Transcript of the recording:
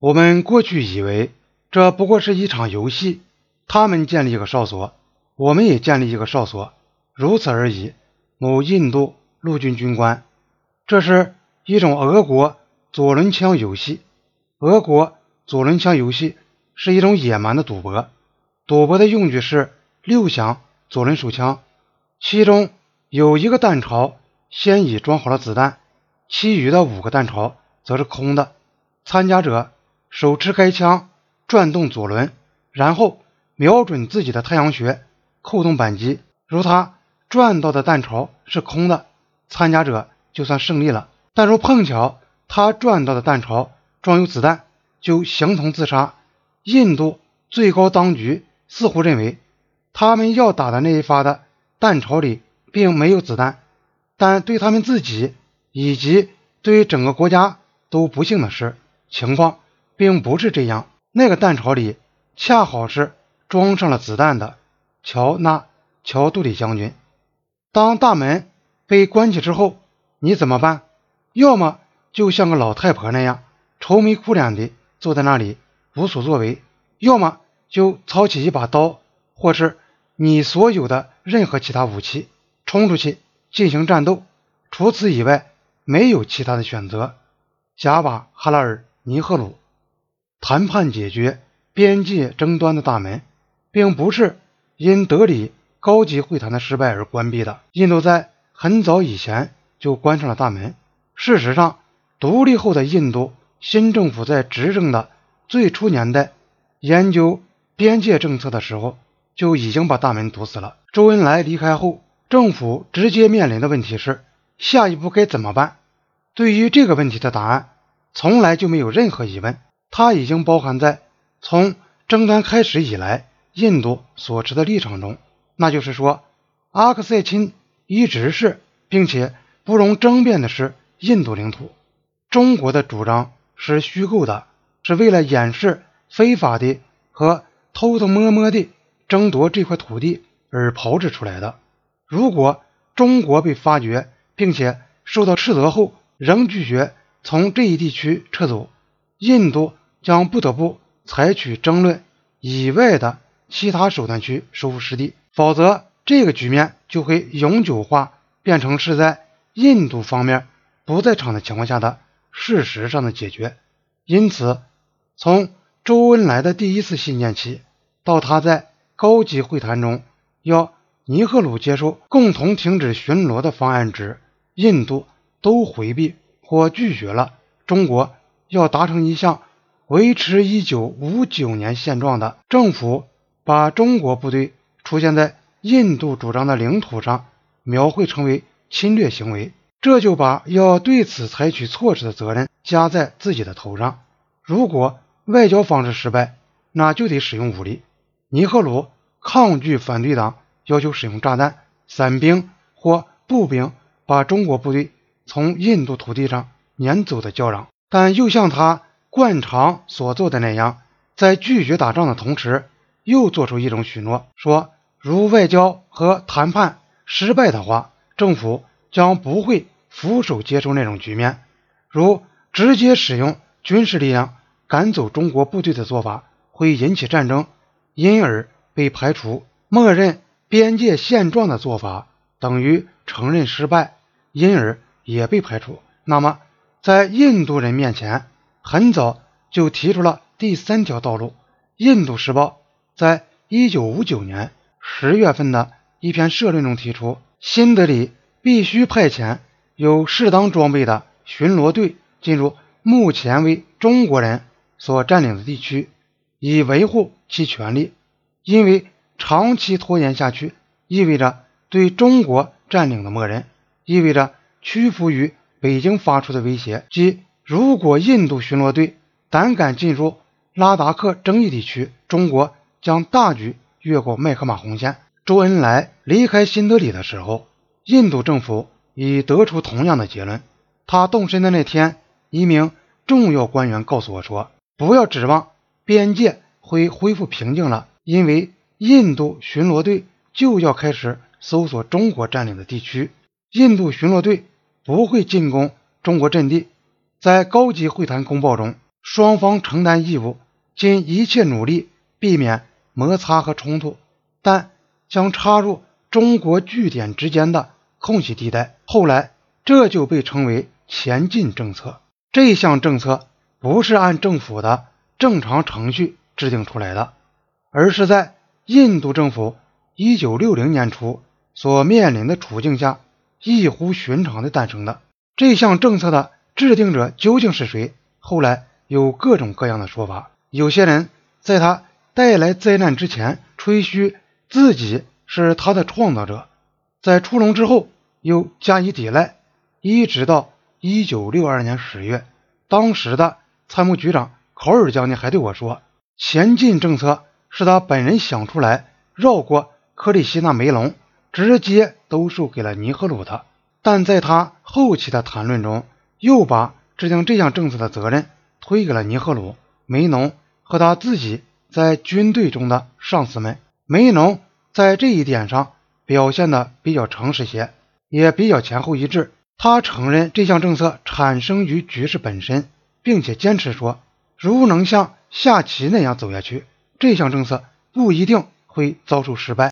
我们过去以为这不过是一场游戏，他们建立一个哨所，我们也建立一个哨所，如此而已。某印度陆军军官，这是一种俄国左轮枪游戏。俄国左轮枪游戏是一种野蛮的赌博，赌博的用具是六响左轮手枪，其中有一个弹巢先已装好了子弹，其余的五个弹巢则是空的。参加者手持该枪，转动左轮，然后瞄准自己的太阳穴，扣动扳机。如他转到的弹巢是空的，参加者就算胜利了。但如碰巧他转到的弹巢装有子弹，就形同自杀。印度最高当局似乎认为，他们要打的那一发的弹巢里并没有子弹，但对他们自己以及对于整个国家都不幸的是，情况并不是这样。那个弹巢里恰好是装上了子弹的乔纳乔杜里将军。当大门被关起之后，你怎么办？要么就像个老太婆那样愁眉苦脸的坐在那里无所作为，要么就操起一把刀，或是你所有的任何其他武器，冲出去进行战斗。除此以外，没有其他的选择。贾瓦哈拉尔尼赫鲁谈判解决边界争端的大门，并不是因德里。高级会谈的失败而关闭的。印度在很早以前就关上了大门。事实上，独立后的印度新政府在执政的最初年代，研究边界政策的时候就已经把大门堵死了。周恩来离开后，政府直接面临的问题是下一步该怎么办？对于这个问题的答案，从来就没有任何疑问。它已经包含在从争端开始以来印度所持的立场中。那就是说，阿克塞钦一直是，并且不容争辩的是印度领土。中国的主张是虚构的，是为了掩饰非法的和偷偷摸摸的争夺这块土地而炮制出来的。如果中国被发觉，并且受到斥责后仍拒绝从这一地区撤走，印度将不得不采取争论以外的其他手段去收复失地。否则，这个局面就会永久化，变成是在印度方面不在场的情况下的事实上的解决。因此，从周恩来的第一次信件起，到他在高级会谈中要尼赫鲁接受共同停止巡逻的方案时，印度都回避或拒绝了中国要达成一项维持1959年现状的政府把中国部队。出现在印度主张的领土上，描绘成为侵略行为，这就把要对此采取措施的责任加在自己的头上。如果外交方式失败，那就得使用武力。尼赫鲁抗拒反对党要求使用炸弹、伞兵或步兵把中国部队从印度土地上撵走的叫嚷，但又像他惯常所做的那样，在拒绝打仗的同时。又做出一种许诺，说如外交和谈判失败的话，政府将不会俯首接受那种局面。如直接使用军事力量赶走中国部队的做法会引起战争，因而被排除。默认边界现状的做法等于承认失败，因而也被排除。那么，在印度人面前，很早就提出了第三条道路，《印度时报》。在一九五九年十月份的一篇社论中提出，新德里必须派遣有适当装备的巡逻队进入目前为中国人所占领的地区，以维护其权利。因为长期拖延下去，意味着对中国占领的默认，意味着屈服于北京发出的威胁，即如果印度巡逻队胆敢进入拉达克争议地区，中国。将大举越过麦克马洪线。周恩来离开新德里的时候，印度政府已得出同样的结论。他动身的那天，一名重要官员告诉我说：“不要指望边界会恢复平静了，因为印度巡逻队就要开始搜索中国占领的地区。印度巡逻队不会进攻中国阵地。”在高级会谈公报中，双方承担义务，尽一切努力避免摩擦和冲突，但将插入中国据点之间的空隙地带。后来，这就被称为前进政策。这项政策不是按政府的正常程序制定出来的，而是在印度政府1960年初所面临的处境下异乎寻常的诞生的。这项政策的制定者究竟是谁？后来有各种各样的说法。有些人在他带来灾难之前吹嘘自己是他的创造者，在出笼之后又加以抵赖，一直到1962年十月，当时的参谋局长考尔将军还对我说：“前进政策是他本人想出来，绕过克里希那梅隆，直接兜售给了尼赫鲁的。”但在他后期的谈论中，又把制定这项政策的责任推给了尼赫鲁、梅农和他自己在军队中的上司们。梅农在这一点上表现的比较诚实些，也比较前后一致。他承认这项政策产生于局势本身，并且坚持说，如能像下棋那样走下去，这项政策不一定会遭受失败。